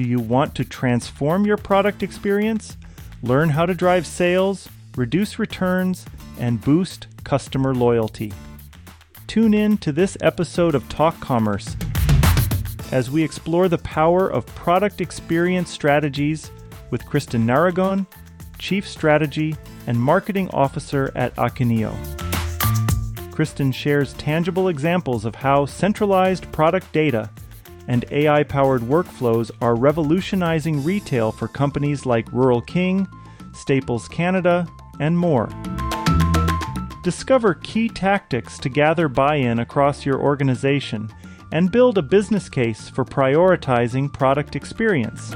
Do you want to transform your product experience, learn how to drive sales, reduce returns, and boost customer loyalty? Tune in to this episode of Talk Commerce as we explore the power of product experience strategies with Kristin Naragon, Chief Strategy and Marketing Officer at Akeneo. Kristin shares tangible examples of how centralized product data and AI powered workflows are revolutionizing retail for companies like Rural King, Staples Canada, and more. Discover key tactics to gather buy in across your organization and build a business case for prioritizing product experience.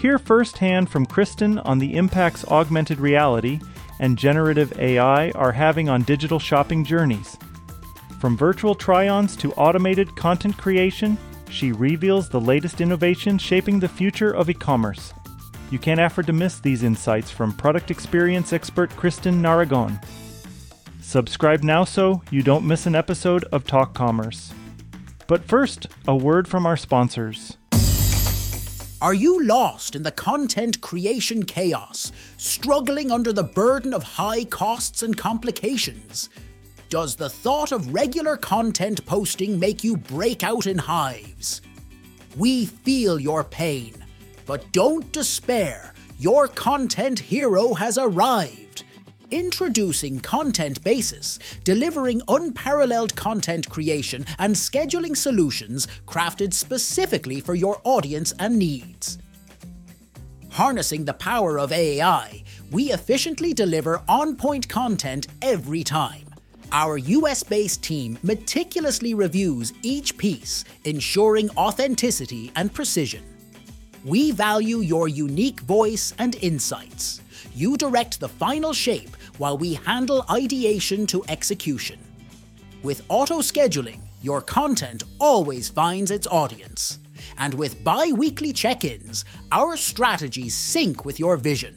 Hear firsthand from Kristin on the impacts augmented reality and generative AI are having on digital shopping journeys. From virtual try ons to automated content creation, she reveals the latest innovations shaping the future of e commerce. You can't afford to miss these insights from product experience expert Kristin Naragon. Subscribe now so you don't miss an episode of Talk Commerce. But first, a word from our sponsors. Are you lost in the content creation chaos, struggling under the burden of high costs and complications? Does the thought of regular content posting make you break out in hives? We feel your pain, but don't despair. Your content hero has arrived. Introducing Content Basis, delivering unparalleled content creation and scheduling solutions crafted specifically for your audience and needs. Harnessing the power of AI, we efficiently deliver on point content every time. Our US based team meticulously reviews each piece, ensuring authenticity and precision. We value your unique voice and insights. You direct the final shape while we handle ideation to execution. With auto scheduling, your content always finds its audience. And with bi weekly check ins, our strategies sync with your vision.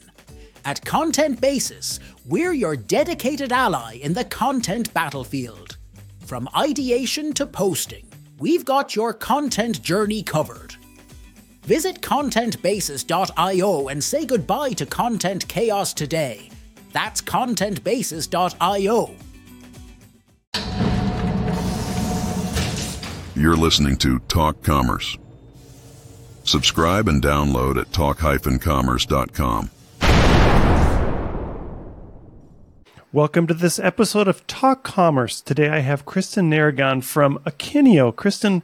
At Content Basis, we're your dedicated ally in the content battlefield. From ideation to posting, we've got your content journey covered. Visit contentbasis.io and say goodbye to content chaos today that's contentbasis.io. You're listening to Talk Commerce. Subscribe and download at talk-commerce.com. Welcome to this episode of Talk Commerce. Today I have Kristin Naragon from Akeneo. Kristin,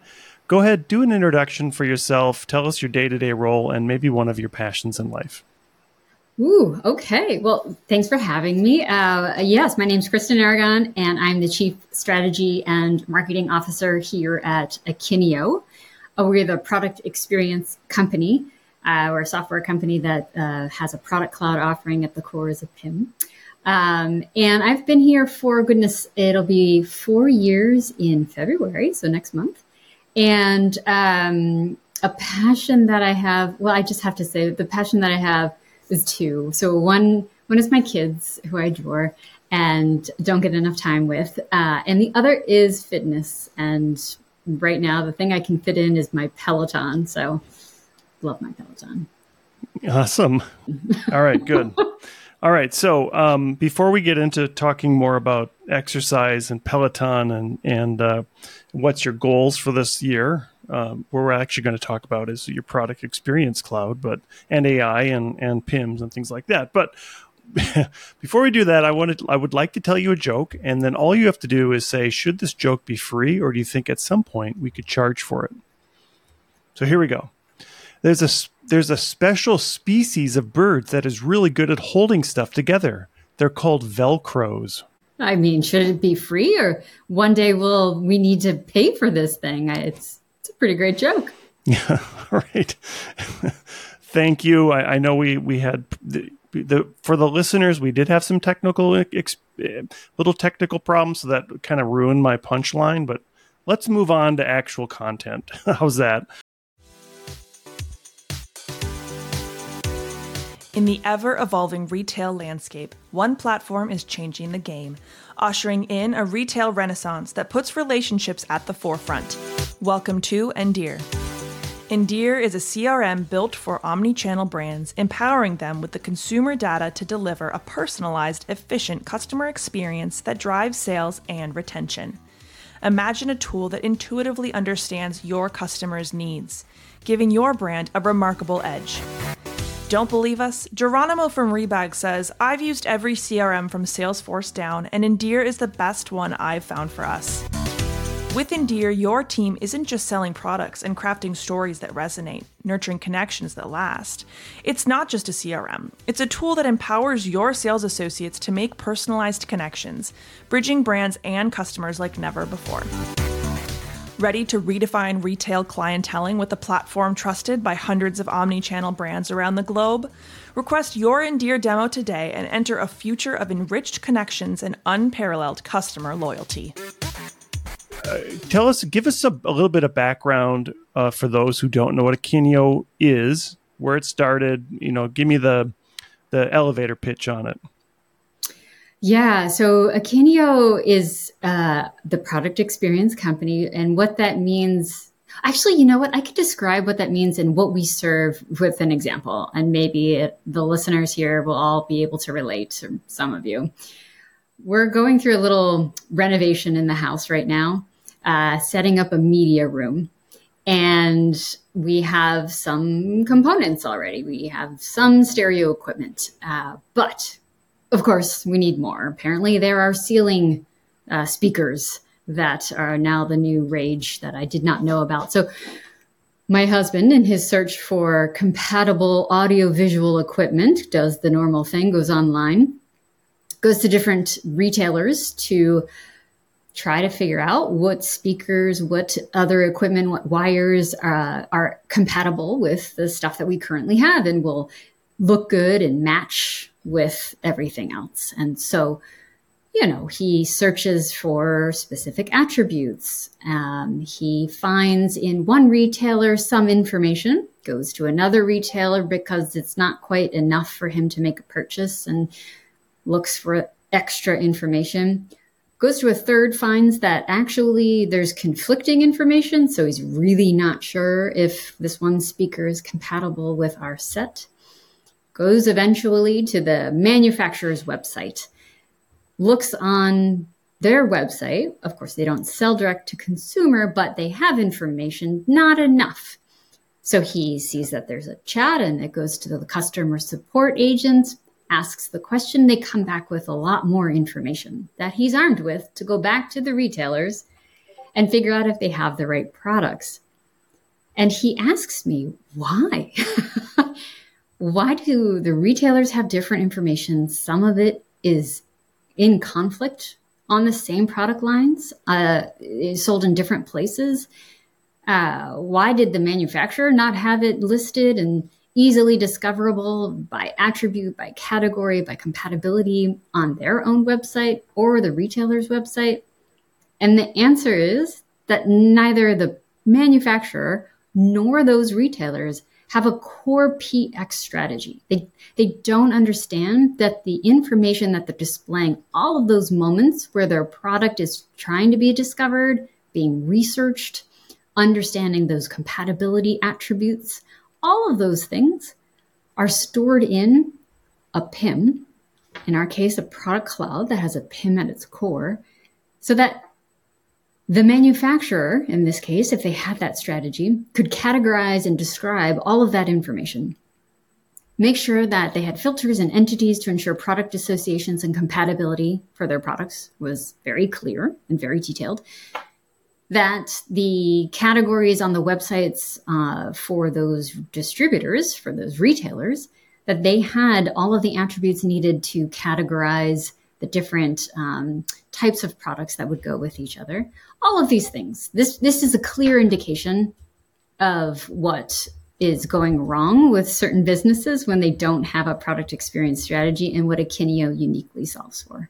go ahead, do an introduction for yourself. Tell us your day to day role and maybe one of your passions in life. Ooh, okay. Well, thanks for having me. Uh, yes, my name is Kristin Naragon, and I'm the Chief Strategy and Marketing Officer here at Akeneo. Uh, we're the product experience company. Uh, we're a software company that uh, has a product cloud offering at the core as a PIM. Um, and I've been here for goodness, it'll be four years in February, so next month. And um, a passion that I have, well, I just have to say, the passion that I have is two. So one one is my kids who I adore and don't get enough time with, uh, and the other is fitness. And right now, the thing I can fit in is my Peloton. So love my Peloton. Awesome. All right, good. All right. So um, before we get into talking more about exercise and Peloton and and uh, what's your goals for this year, um, what we're actually going to talk about is your product experience cloud, but and AI and and PIMS and things like that. But before we do that, I wanted I would like to tell you a joke, and then all you have to do is say, should this joke be free, or do you think at some point we could charge for it? So here we go. There's a there's a special species of birds that is really good at holding stuff together. They're called velcros. I mean, should it be free, or one day will we need to pay for this thing? It's it's a pretty great joke. Yeah, right. Thank you. I, I, know we we had the, the, for the listeners we did have some technical ex, eh, little technical problems so that kind of ruined my punchline. But let's move on to actual content. How's that? In the ever evolving retail landscape, one platform is changing the game, ushering in a retail renaissance that puts relationships at the forefront. Welcome to Endear. Endear is a CRM built for omni-channel brands, empowering them with the consumer data to deliver a personalized, efficient customer experience that drives sales and retention. Imagine a tool that intuitively understands your customers' needs, giving your brand a remarkable edge. Don't believe us? Geronimo from Rebag says, I've used every CRM from Salesforce down, and Endear is the best one I've found for us. With Endear, your team isn't just selling products and crafting stories that resonate, nurturing connections that last. It's not just a CRM, it's a tool that empowers your sales associates to make personalized connections, bridging brands and customers like never before. Ready to redefine retail clienteling with a platform trusted by hundreds of omni channel brands around the globe? Request your Endear demo today and enter a future of enriched connections and unparalleled customer loyalty tell us, give us a, a little bit of background uh, for those who don't know what a Akeneo is, where it started. You know, give me the the elevator pitch on it. Yeah, so Akeneo is uh, the product experience company, and what that means. Actually, you know what? I could describe what that means and what we serve with an example, and maybe it, the listeners here will all be able to relate. Or some of you. We're going through a little renovation in the house right now, uh, setting up a media room. And we have some components already. We have some stereo equipment. Uh, but of course, we need more. Apparently, there are ceiling uh, speakers that are now the new rage that I did not know about. So, my husband, in his search for compatible audio-visual equipment, does the normal thing, goes online, goes to different retailers to try to figure out what speakers, what other equipment, what wires uh, are compatible with the stuff that we currently have and will look good and match with everything else. And so, you know, he searches for specific attributes. Um, he finds in one retailer some information, goes to another retailer because it's not quite enough for him to make a purchase and looks for extra information goes to a third, finds that actually there's conflicting information. So he's really not sure if this one speaker is compatible with our set. Goes eventually to the manufacturer's website, looks on their website. Of course, they don't sell direct to consumer, but they have information, not enough. So he sees that there's a chat and it goes to the customer support agent asks the question, they come back with a lot more information that he's armed with to go back to the retailers and figure out if they have the right products. And he asks me, why? why do the retailers have different information? Some of it is in conflict on the same product lines, uh, sold in different places. Uh, why did the manufacturer not have it listed and easily discoverable by attribute, by category, by compatibility on their own website or the retailer's website? And the answer is that neither the manufacturer nor those retailers have a core PX strategy. They, they don't understand that the information that they're displaying, all of those moments where their product is trying to be discovered, being researched, understanding those compatibility attributes, all of those things are stored in a PIM, in our case, a product cloud that has a PIM at its core, so that the manufacturer, in this case, if they had that strategy, could categorize and describe all of that information. Make sure that they had filters and entities to ensure product associations and compatibility for their products was very clear and very detailed that the categories on the websites uh, for those distributors, for those retailers, that they had all of the attributes needed to categorize the different um, types of products that would go with each other. All of these things. This this is a clear indication of what is going wrong with certain businesses when they don't have a product experience strategy and what Akeneo uniquely solves for.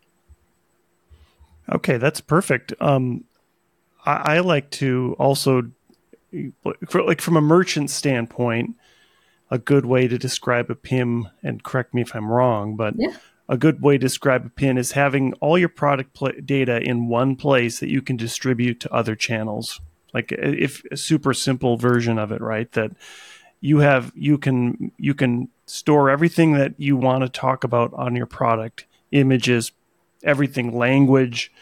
Okay, that's perfect. Um, I, I like to also, like from a merchant standpoint, a good way to describe a PIM, and correct me if I'm wrong, but yeah. A good way to describe a PIM is having all your product pl- data in one place that you can distribute to other channels. like if a super simple version of it, right? That you have you can you can store everything that you want to talk about on your product, images, everything, language,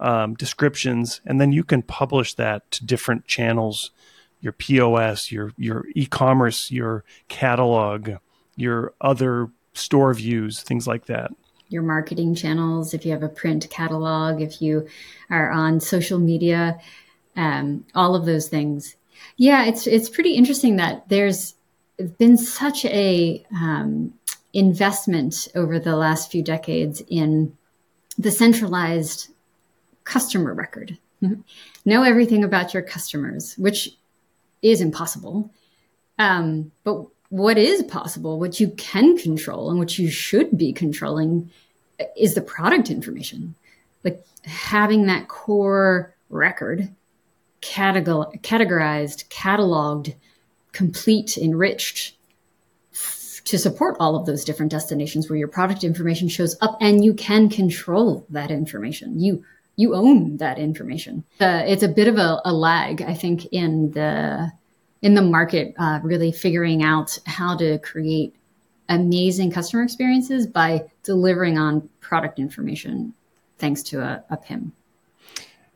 um, descriptions, and then you can publish that to different channels, your POS, your your e-commerce, your catalog, your other store views, things like that your marketing channels, if you have a print catalog, if you are on social media, um, all of those things. Yeah, it's it's pretty interesting that there's been such a um, investment over the last few decades in the centralized customer record. Mm-hmm. Know everything about your customers, which is impossible. Um, but what is possible, what you can control, and what you should be controlling is the product information. Like having that core record categorized, cataloged, complete, enriched to support all of those different destinations where your product information shows up and you can control that information. You you own that information. Uh, it's a bit of a, a, lag, I think, in the in the market, uh, really figuring out how to create amazing customer experiences by delivering on product information thanks to a, a PIM.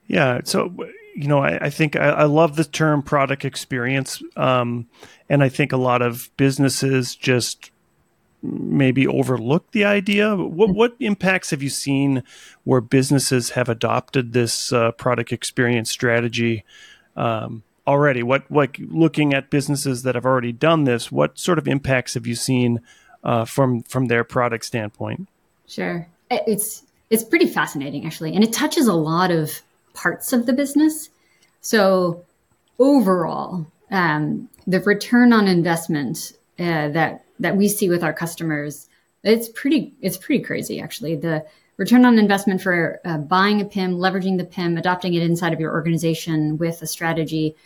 Yeah. So, you know, I, I think I, I, love the term product experience. Um, and I think a lot of businesses just maybe overlook the idea. What, what impacts have you seen where businesses have adopted this uh, product experience strategy? Um, already what like looking at businesses that have already done this what sort of impacts have you seen uh, from from their product standpoint. Sure, it's it's pretty fascinating actually, and it touches a lot of parts of the business. So overall, um, the return on investment uh, that that we see with our customers, it's pretty it's pretty crazy actually. The return on investment for uh, buying a PIM, leveraging the PIM, adopting it inside of your organization with a strategy.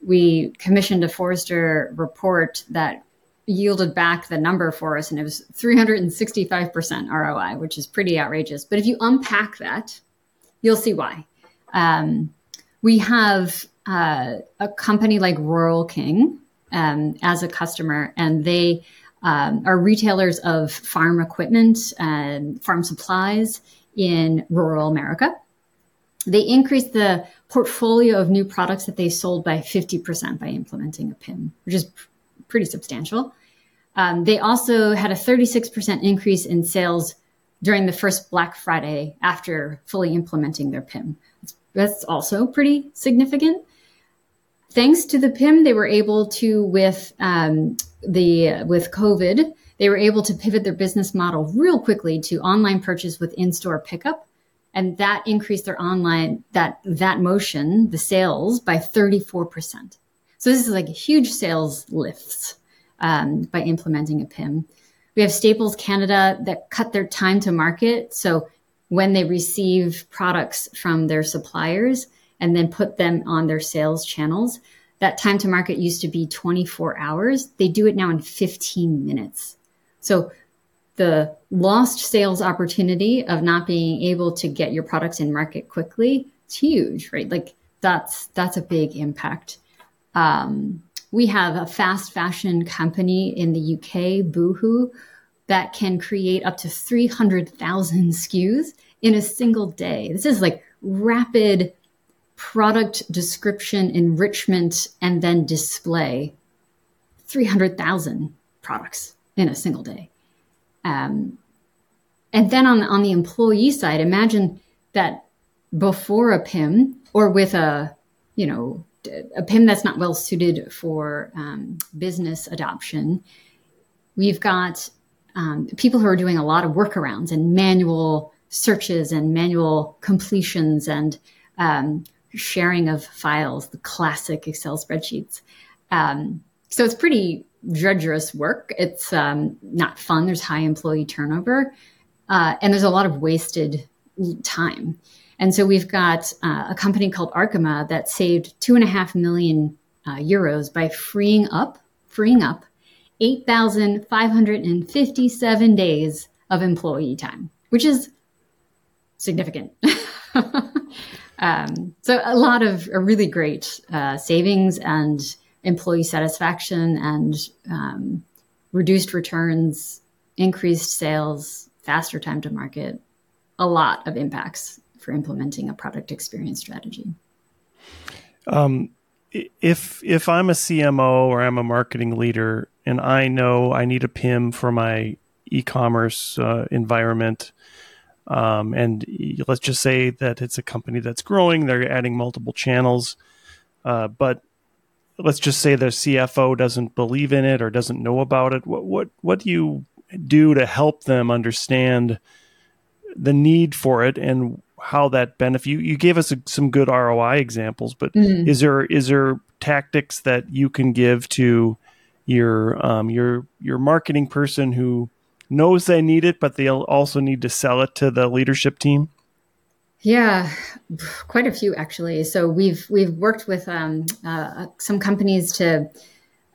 We commissioned a Forrester report that yielded back the number for us, and it was 365% ROI, which is pretty outrageous. But if you unpack that, you'll see why. Um, we have uh, a company like Rural King um, as a customer, and they um, are retailers of farm equipment and farm supplies in rural America. They increased the portfolio of new products that they sold by 50% by implementing a PIM, which is pretty substantial. Um, they also had a 36% increase in sales during the first Black Friday after fully implementing their PIM. That's also pretty significant. Thanks to the PIM, they were able to, with um, the with COVID, they were able to pivot their business model real quickly to online purchase with in-store pickup, and that increased their online that that motion, the sales, by 34%. So this is like huge sales lifts um, by implementing a PIM. We have Staples Canada that cut their time to market. So when they receive products from their suppliers and then put them on their sales channels, that time to market used to be 24 hours. They do it now in 15 minutes. So the lost sales opportunity of not being able to get your products in market quickly is huge, right? Like that's that's a big impact. Um, we have a fast fashion company in the UK, Boohoo, that can create up to 300,000 SKUs in a single day. This is like rapid product description enrichment and then display 300,000 products in a single day. Um, and then on, on the employee side, imagine that before a PIM or with a, you know, a PIM that's not well suited for um, business adoption. We've got um, people who are doing a lot of workarounds and manual searches and manual completions and um, sharing of files, the classic Excel spreadsheets. Um, so it's pretty drudgerous work. It's um, not fun. There's high employee turnover, uh, and there's a lot of wasted time. And so we've got uh, a company called Arkema that saved two and a half million uh, euros by freeing up, freeing up 8,557 days of employee time, which is significant. Um, so a lot of a really great uh, savings and employee satisfaction and um, reduced returns, increased sales, faster time to market, a lot of impacts for implementing a product experience strategy. Um, if if I'm a CMO or I'm a marketing leader and I know I need a PIM for my e-commerce uh, environment, um, and let's just say that it's a company that's growing, they're adding multiple channels, uh, but let's just say their CFO doesn't believe in it or doesn't know about it. What what what do you do to help them understand the need for it and how that benefit you, you gave us a, some good ROI examples, but mm-hmm. is there is there tactics that you can give to your um, your your marketing person who knows they need it, but they'll also need to sell it to the leadership team? Yeah, quite a few actually. So we've we've worked with um, uh, some companies to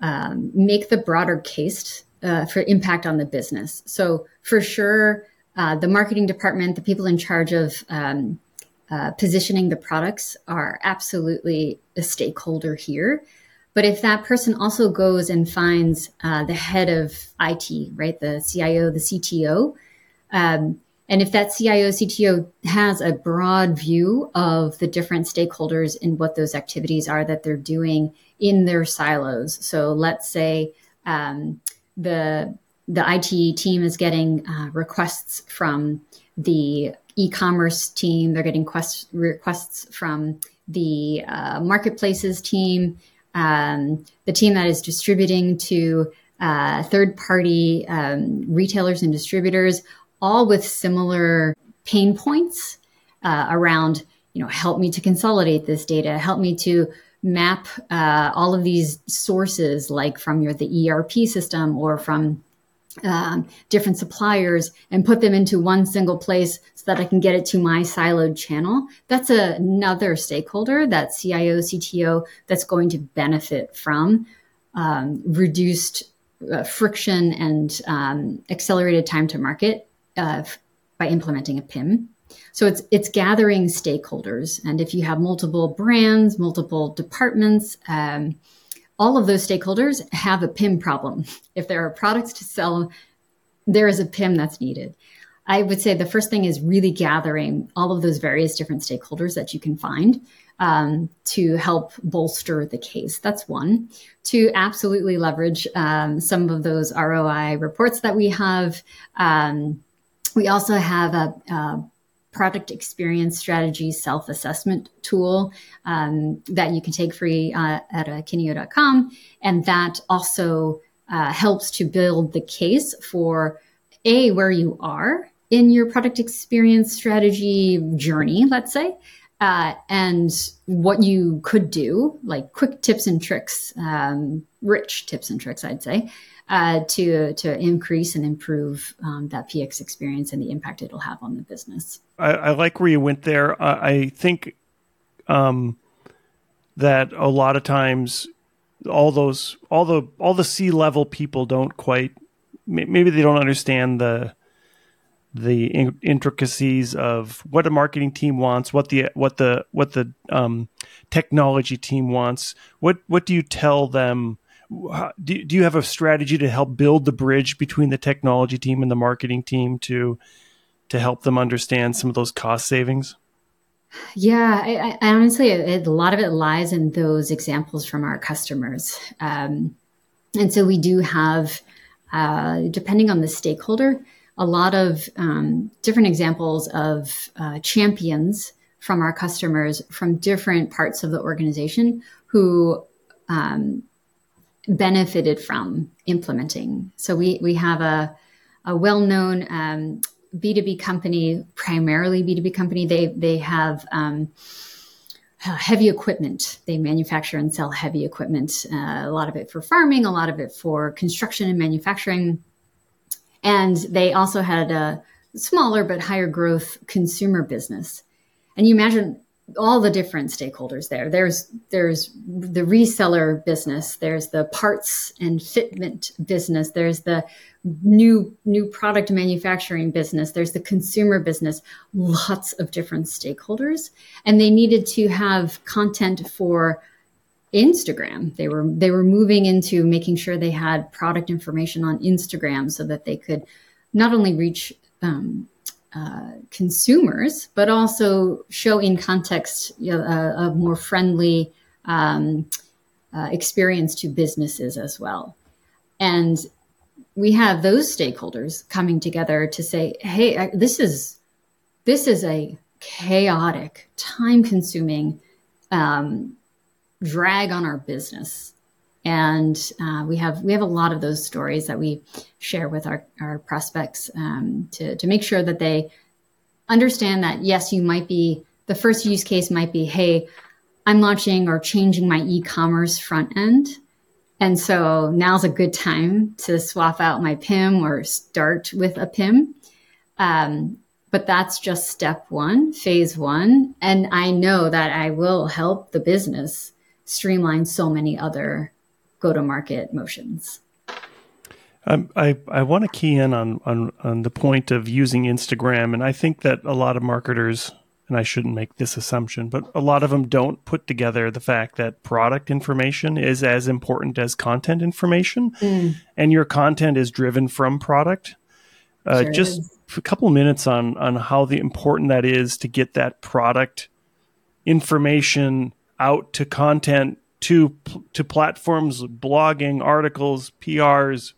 um, make the broader case uh, for impact on the business. So for sure, uh, the marketing department, the people in charge of um, uh, positioning the products, are absolutely a stakeholder here. But if that person also goes and finds uh, the head of IT, right, the CIO, the CTO, um, and if that CIO, CTO has a broad view of the different stakeholders and what those activities are that they're doing in their silos. So let's say um, the the IT team is getting uh, requests from the e-commerce team. They're getting quest- requests from the uh, marketplaces team um, the team that is distributing to uh, third party um, retailers and distributors, all with similar pain points uh, around, you know, help me to consolidate this data, help me to map uh, all of these sources, like from your the ERP system or from um, different suppliers and put them into one single place so that I can get it to my siloed channel. That's a, another stakeholder, that CIO, CTO, that's going to benefit from um, reduced uh, friction and um, accelerated time to market uh, by implementing a PIM. So it's it's gathering stakeholders, and if you have multiple brands, multiple departments. All of those stakeholders have a PIM problem. If there are products to sell, there is a PIM that's needed. I would say the first thing is really gathering all of those various different stakeholders that you can find um, to help bolster the case. That's one. To absolutely leverage um, some of those ROI reports that we have. Um, we also have a, a product experience strategy self assessment tool um, that you can take free uh, at akeneo.com. And that also uh, helps to build the case for A, where you are in your product experience strategy journey, let's say. Uh, and what you could do, like quick tips and tricks, um, rich tips and tricks, I'd say, uh, to to increase and improve um, that PX experience and the impact it'll have on the business. I, I like where you went there. I think um, that a lot of times all those all the all the C level people don't quite maybe they don't understand the the intricacies of what a marketing team wants, what the what the what the um, technology team wants. What what do you tell them? do, do you have a strategy to help build the bridge between the technology team and the marketing team to to help them understand some of those cost savings? Yeah, I, I honestly, a lot of it lies in those examples from our customers, um, and so we do have, uh, depending on the stakeholder, a lot of um, different examples of uh, champions from our customers from different parts of the organization who um, benefited from implementing. So we we have a a well known um, B two B company, primarily B two B company. They they have um, heavy equipment. They manufacture and sell heavy equipment. Uh, a lot of it for farming, a lot of it for construction and manufacturing, and they also had a smaller but higher growth consumer business. And you imagine all the different stakeholders there. There's there's the reseller business, there's the parts and fitment business, there's the new new product manufacturing business, there's the consumer business, lots of different stakeholders, and they needed to have content for Instagram. They were they were moving into making sure they had product information on Instagram so that they could not only reach um, uh, consumers, but also show in context you know, a, a, more friendly um, uh, experience to businesses as well. And we have those stakeholders coming together to say, "Hey, this is this is a chaotic, time-consuming um, drag on our business." and uh, we have we have a lot of those stories that we share with our, our prospects um, to, to make sure that they understand that yes you might be the first use case might be hey i'm launching or changing my e-commerce front end. And so now's a good time to swap out my pim or start with a pim um, but that's just step one phase one. And i know that i will help the business streamline so many other go to market motions. Um, I, I want to key in on, on, on the point of using Instagram. And I think that a lot of marketers, and I shouldn't make this assumption, but a lot of them don't put together the fact that product information is as important as content information. Mm. And your content is driven from product. Uh, sure just is. a couple minutes on, on how the important that is to get that product information out to content to to platforms, blogging, articles, PRs,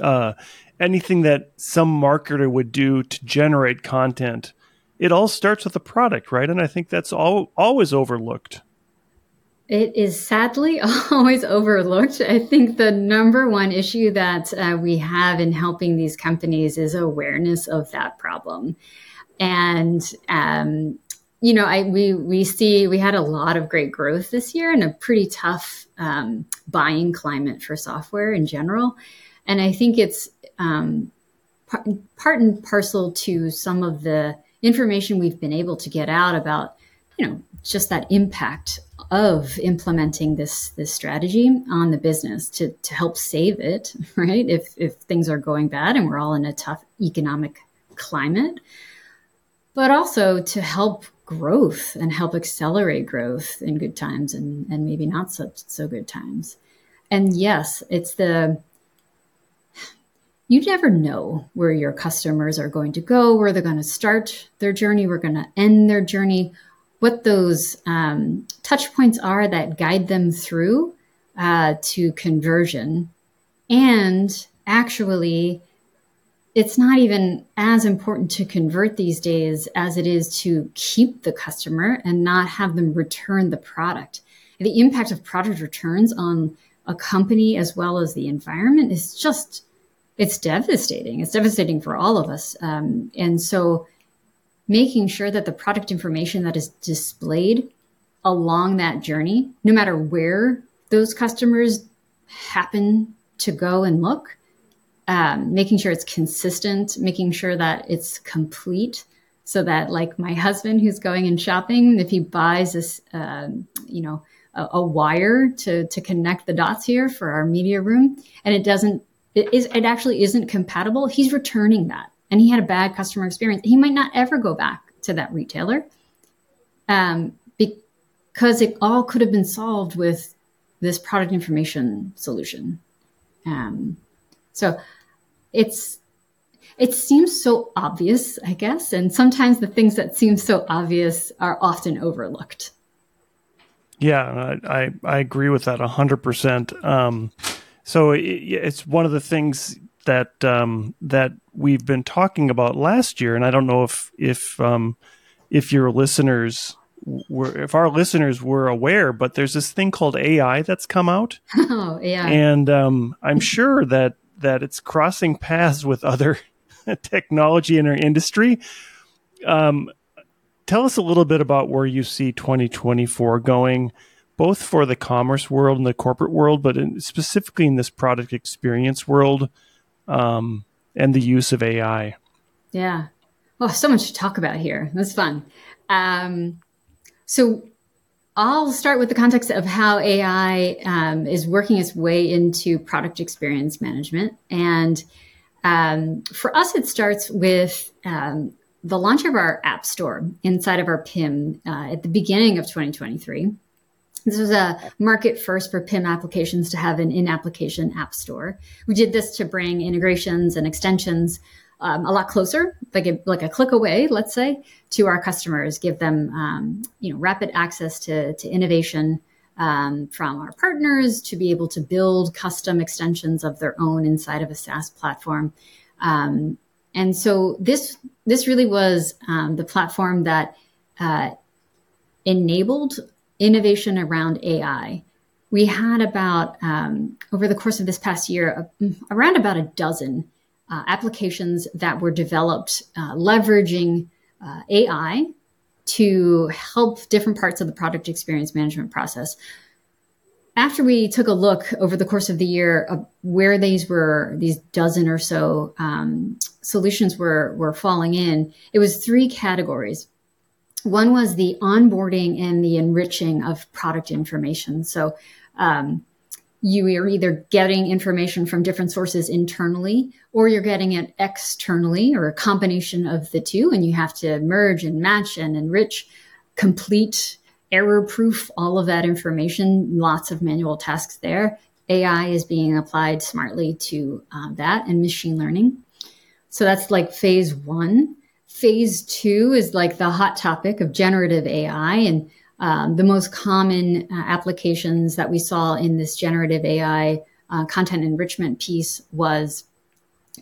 uh, anything that some marketer would do to generate content. It all starts with a product, right? And I think that's all always overlooked. It is sadly always overlooked. I think the number one issue that uh, we have in helping these companies is awareness of that problem. And um, you know, I we we see we had a lot of great growth this year and a pretty tough um, buying climate for software in general, and I think it's um, part, part and parcel to some of the information we've been able to get out about, you know, just that impact of implementing this this strategy on the business to to help save it, right? If if things are going bad and we're all in a tough economic climate, but also to help growth and help accelerate growth in good times and, and maybe not so, so good times. And yes, it's the, you never know where your customers are going to go, where they're going to start their journey, we're going to end their journey, what those um, touch points are that guide them through uh, to conversion. And actually, it's not even as important to convert these days as it is to keep the customer and not have them return the product. The impact of product returns on a company as well as the environment is just it's devastating. It's devastating for all of us. Um, and so making sure that the product information that is displayed along that journey, no matter where those customers happen to go and look, um, making sure it's consistent, making sure that it's complete, so that like my husband who's going and shopping, if he buys this, uh, you know, a, a, wire to to connect the dots here for our media room, and it doesn't, it is, it actually isn't compatible. He's returning that, and he had a bad customer experience. He might not ever go back to that retailer, um, because it all could have been solved with this product information solution. Um, so it's it seems so obvious, I guess, and sometimes the things that seem so obvious are often overlooked. Yeah, I I, agree with that hundred um, percent. So it, it's one of the things that um, that we've been talking about last year, and I don't know if if um, if your listeners were if our listeners were aware, but there's this thing called AI that's come out. Oh, yeah. And um, I'm sure that that it's crossing paths with other technology in our industry. Um, tell us a little bit about where you see 2024 going, both for the commerce world and the corporate world, but in, specifically in this product experience world um, and the use of AI. Yeah. Oh, so much to talk about here. That's fun. Um, So I'll start with the context of how AI um, is working its way into product experience management. And um, for us, it starts with um, the launch of our App Store inside of our PIM uh, at the beginning of 2023. This was a market first for PIM applications to have an in application app store. We did this to bring integrations and extensions um, a lot closer, like a, like a click away, let's say, to our customers, give them um, you know rapid access to, to innovation um, from our partners to be able to build custom extensions of their own inside of a SaaS platform. Um, and so this this really was um, the platform that uh, enabled innovation around AI. We had about um, over the course of this past year, around about a dozen uh, applications that were developed uh, leveraging uh, AI to help different parts of the product experience management process. After we took a look over the course of the year where these were, these dozen or so um, solutions were were falling in, it was three categories. One was the onboarding and the enriching of product information. So um, you are either getting information from different sources internally or you're getting it externally or a combination of the two and you have to merge and match and enrich complete error proof all of that information lots of manual tasks there. Ai is being applied smartly to um, that and machine learning. So that's like phase one. Phase two is like the hot topic of generative ai and um, the most common uh, applications that we saw in this generative AI uh, content enrichment piece was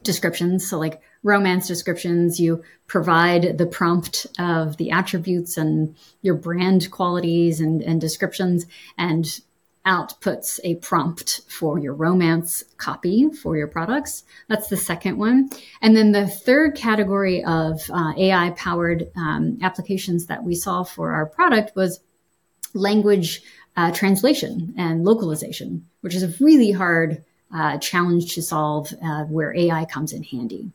descriptions. So, like romance descriptions, you provide the prompt of the attributes and your brand qualities and, and descriptions, and outputs a prompt for your romance copy for your products. That's the second one. And then the third category of uh, AI powered um, applications that we saw for our product was language uh, translation and localization, which is a really hard uh, challenge to solve uh, where AI comes in handy.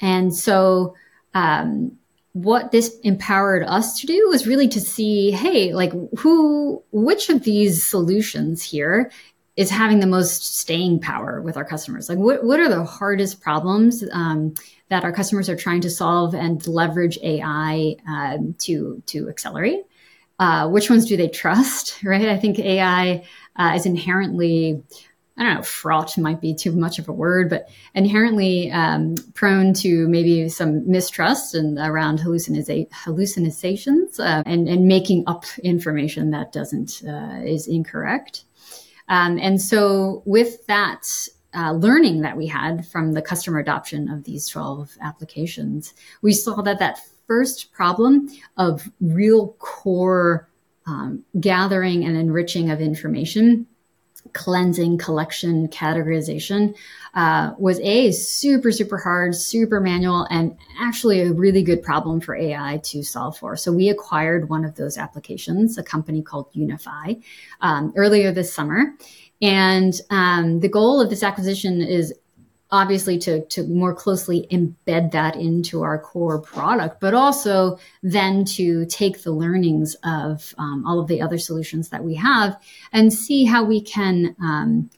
And so, um, what this empowered us to do was really to see hey, like, who, which of these solutions here is having the most staying power with our customers? Like, what, what are the hardest problems um, that our customers are trying to solve and leverage AI um, to, to accelerate? Uh, which ones do they trust, right? I think AI uh, is inherently, I don't know, fraught might be too much of a word, but inherently um, prone to maybe some mistrust and around hallucinations uh, and, and making up information that doesn't uh, is incorrect. Um, and so with that uh, learning that we had from the customer adoption of these 12 applications, we saw that that first problem of real core um, gathering and enriching of information cleansing, collection, categorization uh, was a super, super hard, super manual, and actually a really good problem for AI to solve for. So we acquired one of those applications, a company called Unifai, um, earlier this summer. And um, the goal of this acquisition is obviously to, to more closely embed that into our core product, but also then to take the learnings of um, all of the other solutions that we have and see how we can um,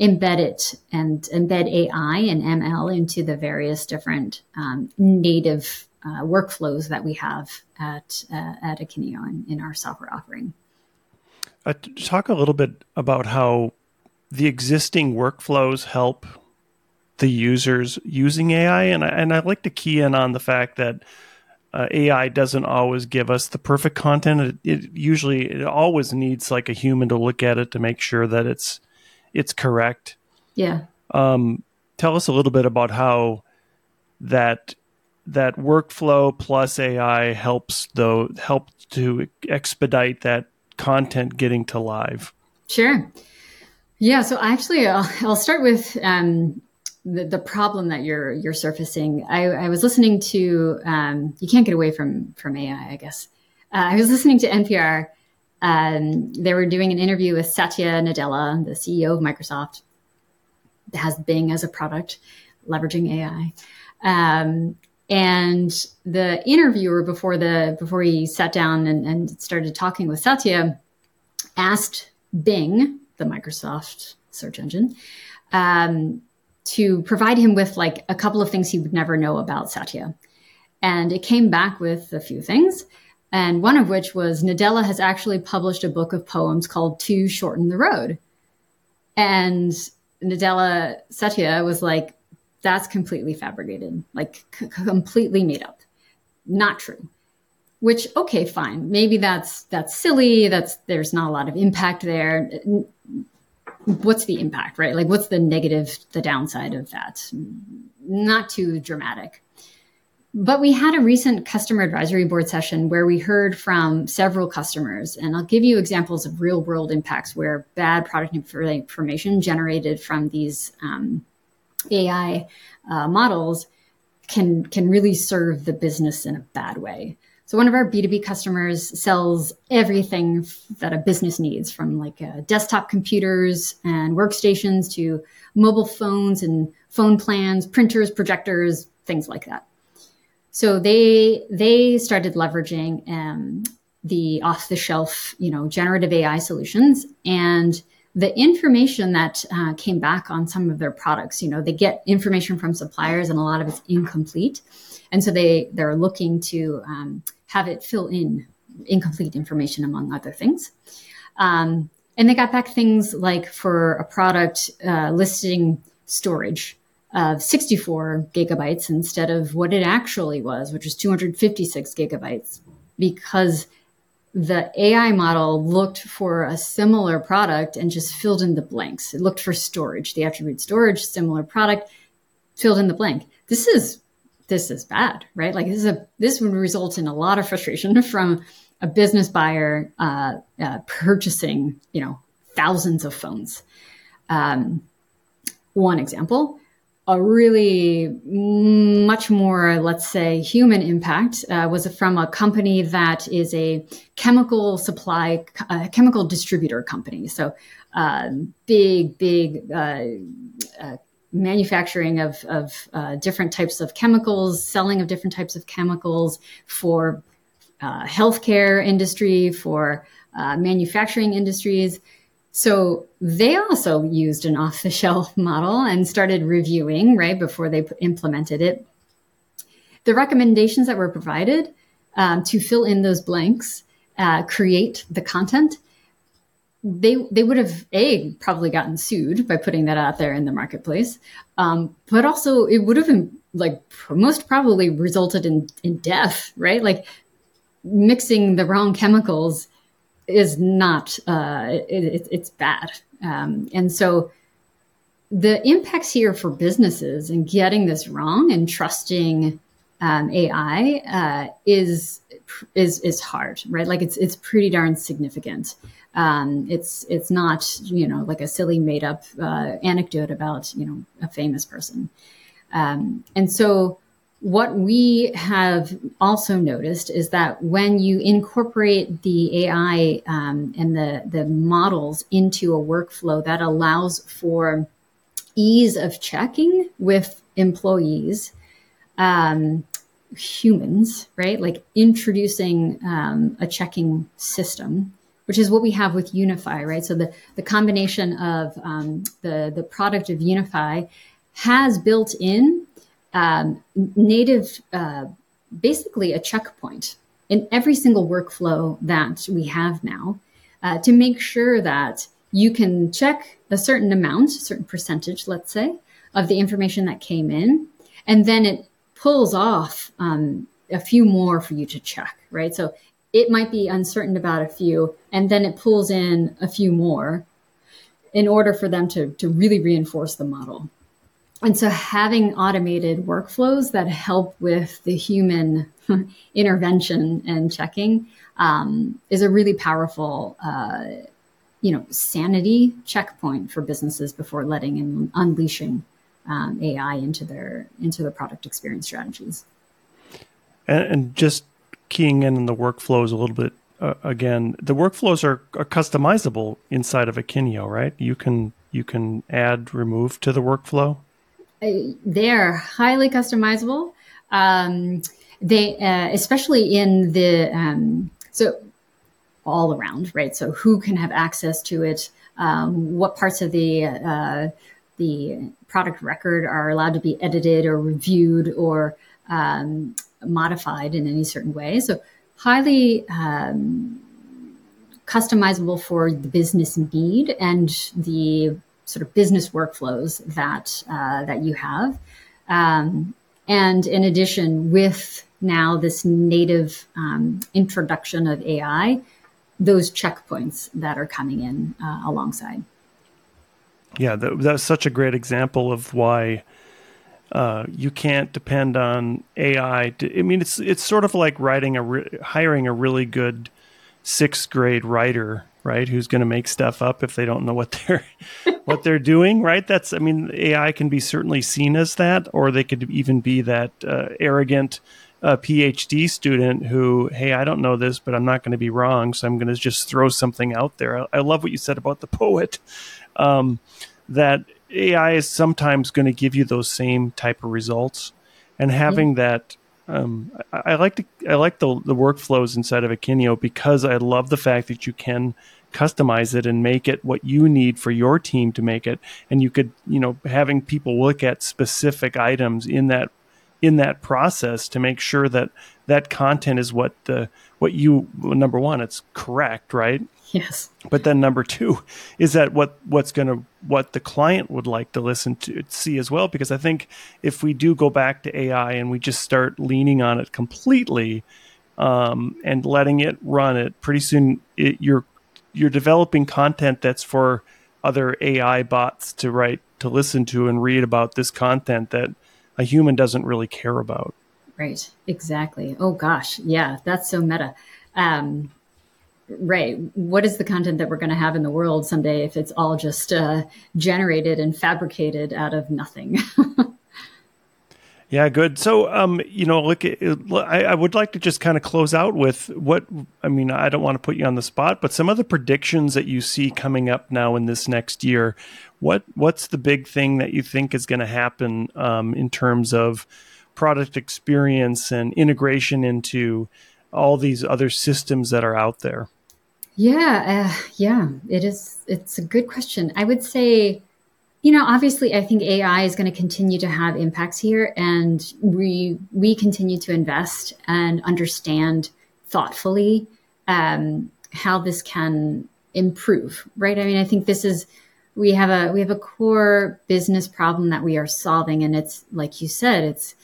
embed it and embed AI and ML into the various different um, native uh, workflows that we have at uh, at Akeneo in, in our software offering. Uh, talk a little bit about how the existing workflows help the users using AI, and I, and I like to key in on the fact that uh, AI doesn't always give us the perfect content. It, it, usually it always needs like a human to look at it to make sure that it's it's correct. Yeah. Um, tell us a little bit about how that that workflow plus AI helps though help to expedite that content getting to live. Sure. Yeah. So actually, I'll, I'll start with um, the, the problem that you're you're surfacing. I, I was listening to um, you can't get away from from AI, I guess. Uh, I was listening to NPR. Um, they were doing an interview with Satya Nadella, the CEO of Microsoft, that has Bing as a product, leveraging AI. Um, And the interviewer before the before he sat down and, and started talking with Satya asked Bing, the Microsoft search engine, um, to provide him with like a couple of things he would never know about Satya. And it came back with a few things. And one of which was Nadella has actually published a book of poems called To Shorten the Road. And Nadella Satya was like, that's completely fabricated, like c- completely made up, not true. Which okay, fine, maybe that's that's silly. That's there's not a lot of impact there. What's the impact, right? Like, what's the negative, the downside of that? Not too dramatic. But we had a recent customer advisory board session where we heard from several customers, and I'll give you examples of real world impacts where bad product information generated from these um, AI uh, models can can really serve the business in a bad way. So one of our B2B customers sells everything that a business needs from like uh, desktop computers and workstations to mobile phones and phone plans, printers, projectors, things like that. So they they started leveraging um, the off the shelf, you know, generative AI solutions and the information that uh, came back on some of their products, you know, they get information from suppliers and a lot of it's incomplete. And so they, they're looking to um, have it fill in incomplete information, among other things. Um, and they got back things like for a product uh, listing storage of 64 gigabytes instead of what it actually was, which was 256 gigabytes, because the AI model looked for a similar product and just filled in the blanks. It looked for storage, the attribute storage, similar product, filled in the blank. This is this is bad, right? Like this is a this would result in a lot of frustration from a business buyer uh, uh, purchasing, you know, thousands of phones. Um, one example a really much more, let's say, human impact uh, was from a company that is a chemical supply, a chemical distributor company. So, uh, big, big uh, uh manufacturing of, of uh, different types of chemicals, selling of different types of chemicals for uh, healthcare industry, for manufacturing industries. So they also used an off the shelf model and started reviewing right before they implemented it. The recommendations that were provided um, to fill in those blanks, uh, create the content, they they would have a probably gotten sued by putting that out there in the marketplace, um, but also it would have been like most probably resulted in in death, right? Like mixing the wrong chemicals is not uh, it, it's bad um, and so the impacts here for businesses and getting this wrong and trusting um, AI uh, is is is hard, right? Like it's it's pretty darn significant. Um, it's it's not you know like a silly made up uh, anecdote about you know a famous person, um, and so what we have also noticed is that when you incorporate the AI um, and the, the models into a workflow that allows for ease of checking with employees, um, humans, right? Like introducing um, a checking system, which is what we have with Unifai, right? So the, the combination of um, the, the product of Unifai has built in um, native, uh, basically a checkpoint in every single workflow that we have now uh, to make sure that you can check a certain amount, a certain percentage, let's say, of the information that came in, and then it pulls off um, a few more for you to check, right? So it might be uncertain about a few, and then it pulls in a few more in order for them to, to really reinforce the model. And so having automated workflows that help with the human intervention and checking um, is a really powerful, uh, you know, sanity checkpoint for businesses before letting and unleashing um, AI into their into the product experience strategies. And, and just keying in on the workflows a little bit uh, again, the workflows are, are customizable inside of Akeneo, right? You can you can add remove to the workflow they're highly customizable. Um, they, uh, especially in the, um, so all around, right? So who can have access to it? Um, what parts of the, uh, the product record are allowed to be edited or reviewed or um, modified in any certain way. So highly um, customizable for the business need and the sort of business workflows that uh, that you have. Um, and in addition, with now this native um, introduction of AI, those checkpoints that are coming in uh, alongside. Yeah, that, that's such a great example of why uh, you can't depend on AI. To, I mean, it's it's sort of like writing a re- hiring a really good sixth grade writer, right? Who's going to make stuff up if they don't know what they're what they're doing, right? That's I mean, AI can be certainly seen as that, or they could even be that uh, arrogant uh, PhD student who, hey, I don't know this, but I'm not going to be wrong, so I'm going to just throw something out there. I, I, love what you said about the poet. Um, that AI is sometimes going to give you those same type of results, and having mm-hmm. that. Um, I, I, like to I like the the workflows inside of Akeneo because I love the fact that you can customize it and make it what you need for your team to make it, and you could you know having people look at specific items in that in that process to make sure that that content is what the what you number one it's correct right Yes. But then number two is that what what's going to what the client would like to listen to see as well because I think if we do go back to AI and we just start leaning on it completely um, and letting it run it, pretty soon it, you're you're developing content that's for other AI bots to write to listen to and read about this content that a human doesn't really care about. Right. Exactly. Oh gosh, yeah, that's so meta. Um, right. What is the content that we're going to have in the world someday if it's all just uh, generated and fabricated out of nothing? Yeah good. So um, you know look I, I would like to just kind of close out with what i mean i don't want to put you on the spot but some of the predictions that you see coming up now in this next year. What what's the big thing that you think is going to happen um, in terms of product experience and integration into all these other systems that are out there yeah, uh, yeah, it is. It's a good question. I would say, you know, obviously, I think AI is going to continue to have impacts here, and we we continue to invest and understand thoughtfully um, how this can improve. Right? I mean, I think this is we have a we have a core business problem that we are solving, and it's like you said, it's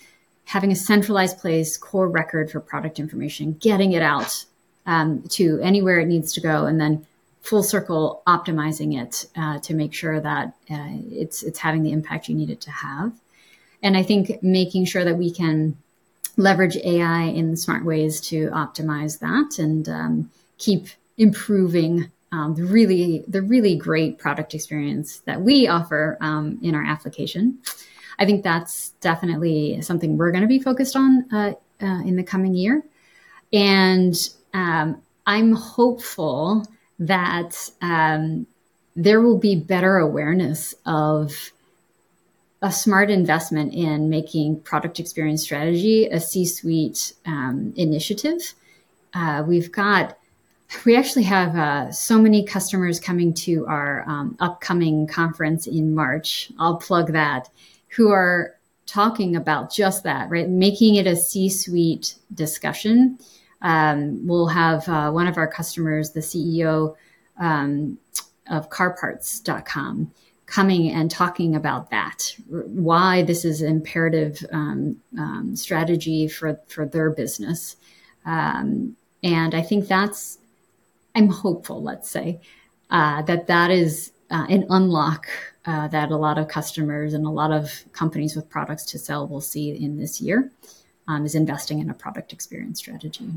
having a centralized place, core record for product information, getting it out um, to anywhere it needs to go, and then full circle optimizing it uh, to make sure that uh, it's it's having the impact you need it to have. And I think making sure that we can leverage AI in smart ways to optimize that and um, keep improving um, the really the really great product experience that we offer um, in our application. I think that's definitely something we're going to be focused on uh, uh, in the coming year. And um, I'm hopeful that um, there will be better awareness of a smart investment in making product experience strategy a C suite um, initiative. Uh, we've got, we actually have uh, so many customers coming to our um, upcoming conference in March. I'll plug that, who are talking about just that, right? Making it a C suite discussion um, we'll have uh, one of our customers, the CEO um, of carparts.com, coming and talking about that, why this is imperative um, um, strategy for, for their business. Um, and I think that's, I'm hopeful, let's say, uh, that that is uh, an unlock uh, that a lot of customers and a lot of companies with products to sell will see in this year um, is investing in a product experience strategy.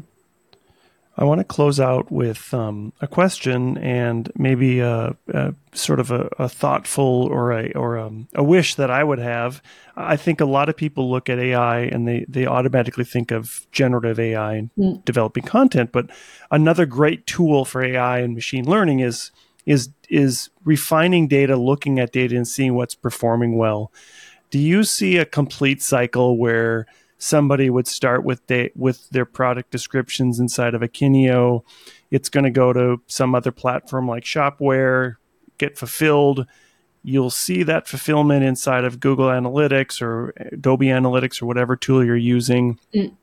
I want to close out with um, a question and maybe a, a sort of a, a, thoughtful or a or a, um, a, wish that I would have. I think a lot of people look at AI and they they automatically think of generative AI and mm. developing content, but another great tool for AI and machine learning is is is refining data, looking at data, and seeing what's performing well. Do you see a complete cycle where somebody would start with they, with their product descriptions inside of Akeneo. It's going to go to some other platform like Shopware, get fulfilled. You'll see that fulfillment inside of Google Analytics or Adobe Analytics or whatever tool you're using. Mm.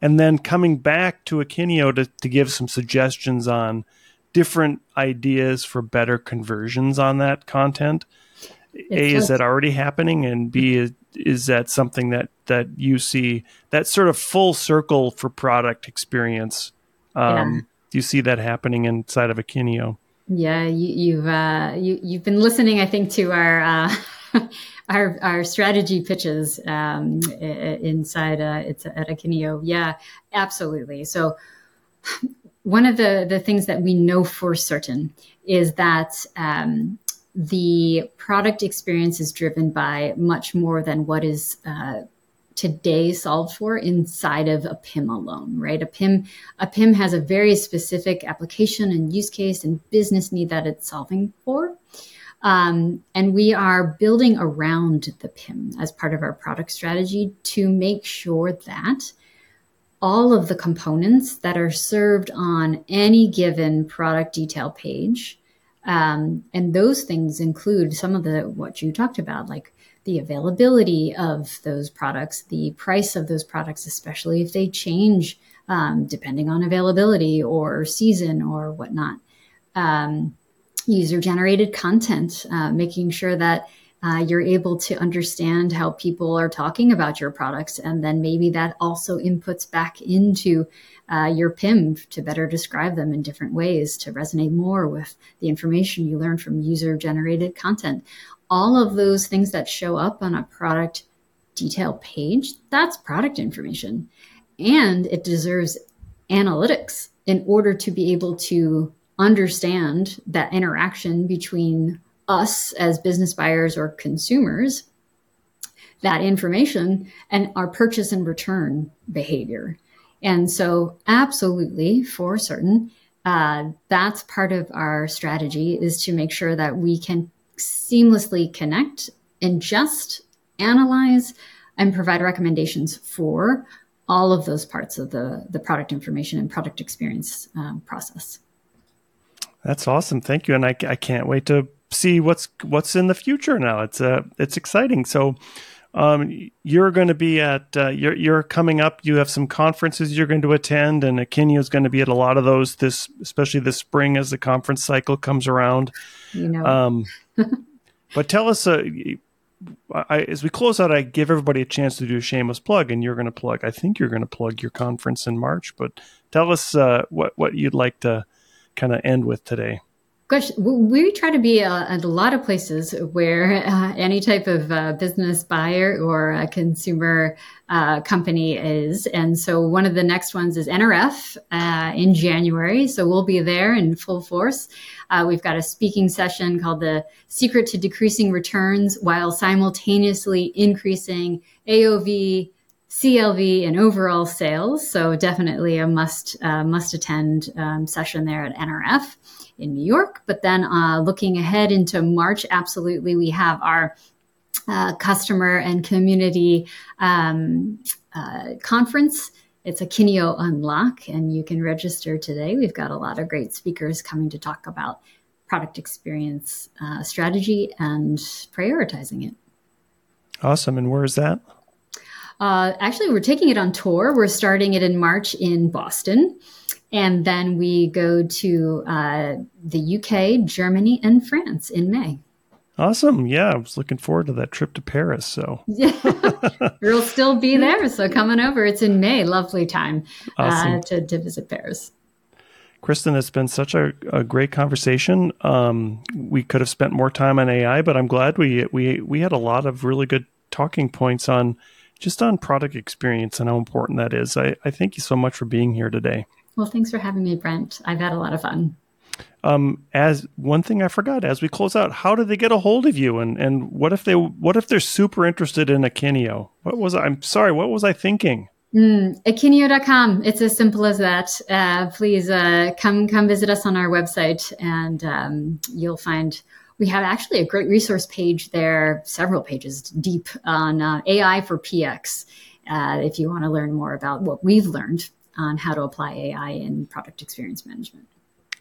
And then coming back to Akeneo to, to give some suggestions on different ideas for better conversions on that content. It's a, is that already happening? And B, is, that something that, that you see that sort of full circle for product experience? Um, yeah. Do you see that happening inside of Akeneo? Yeah, you, have uh, you, you've been listening, I think, to our uh, our our strategy pitches um, inside uh, it's at Akeneo. Yeah, absolutely. So one of the the things that we know for certain is that um, the product experience is driven by much more than what is uh, today solved for inside of a PIM alone, right? A PIM, a PIM has a very specific application and use case and business need that it's solving for. Um, and we are building around the PIM as part of our product strategy to make sure that all of the components that are served on any given product detail page. Um, and those things include some of the what you talked about, like the availability of those products, the price of those products, especially if they change um, depending on availability or season or whatnot. Um, user generated content, uh, making sure that uh, you're able to understand how people are talking about your products. And then maybe that also inputs back into uh, your PIM to better describe them in different ways to resonate more with the information you learn from user generated content. All of those things that show up on a product detail page, that's product information. And it deserves analytics in order to be able to understand that interaction between us as business buyers or consumers that information and our purchase and return behavior. And so, absolutely, for certain, uh, that's part of our strategy is to make sure that we can seamlessly connect, ingest, analyze, and provide recommendations for all of those parts of the, the product information and product experience um, process. That's awesome. Thank you. And I, I can't wait to see what's what's in the future now. It's uh it's exciting. So um, you're going to be at uh, you're you're coming up. You have some conferences you're going to attend, and Akeneo is going to be at a lot of those this, especially this spring as the conference cycle comes around. You know. Um, but tell us, uh, I, as we close out, I give everybody a chance to do a shameless plug, and you're going to plug. I think you're going to plug your conference in March, but tell us uh, what what you'd like to kind of end with today. Gosh, we try to be uh, at a lot of places where uh, any type of uh, business buyer or a consumer uh, company is. And so one of the next ones is NRF uh, in January. So we'll be there in full force. Uh, we've got a speaking session called The Secret to Decreasing Returns while simultaneously increasing AOV, CLV, and overall sales. So definitely a must must attend um, session there at NRF in New York. But then uh, looking ahead into March, absolutely, we have our uh, customer and community um, uh, conference. It's Akeneo Unlock, and you can register today. We've got a lot of great speakers coming to talk about product experience uh, strategy and prioritizing it. Awesome. And where is that? Uh, actually, we're taking it on tour. We're starting it in March in Boston. And then we go to uh, the UK, Germany, and France in May. Awesome. Yeah, I was looking forward to that trip to Paris. So, yeah, we'll still be there. So, coming over. It's in May. Lovely time uh, awesome. uh, to, to visit Paris. Kristin, it's been such a, a great conversation. Um, we could have spent more time on AI, but I'm glad we we we had a lot of really good talking points on just on product experience and how important that is. I, I thank you so much for being here today. Well, thanks for having me, Brent. I've had a lot of fun. Um, as one thing I forgot as we close out, how did they get a hold of you? And and what if they what if they're super interested in Akeneo? What was I, I'm sorry, what was I thinking? Mm, Akeneo.com. It's as simple as that. Uh, please uh, come come visit us on our website, and um, you'll find we have actually a great resource page there, several pages deep on uh, AI for PX uh, if you want to learn more about what we've learned on how to apply AI in product experience management.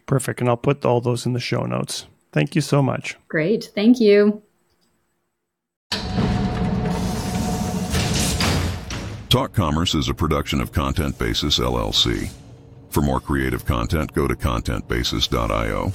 Perfect. And I'll put all those in the show notes. Thank you so much. Great. Thank you. Talk Commerce is a production of Content Basis LLC. For more creative content, go to contentbasis.io.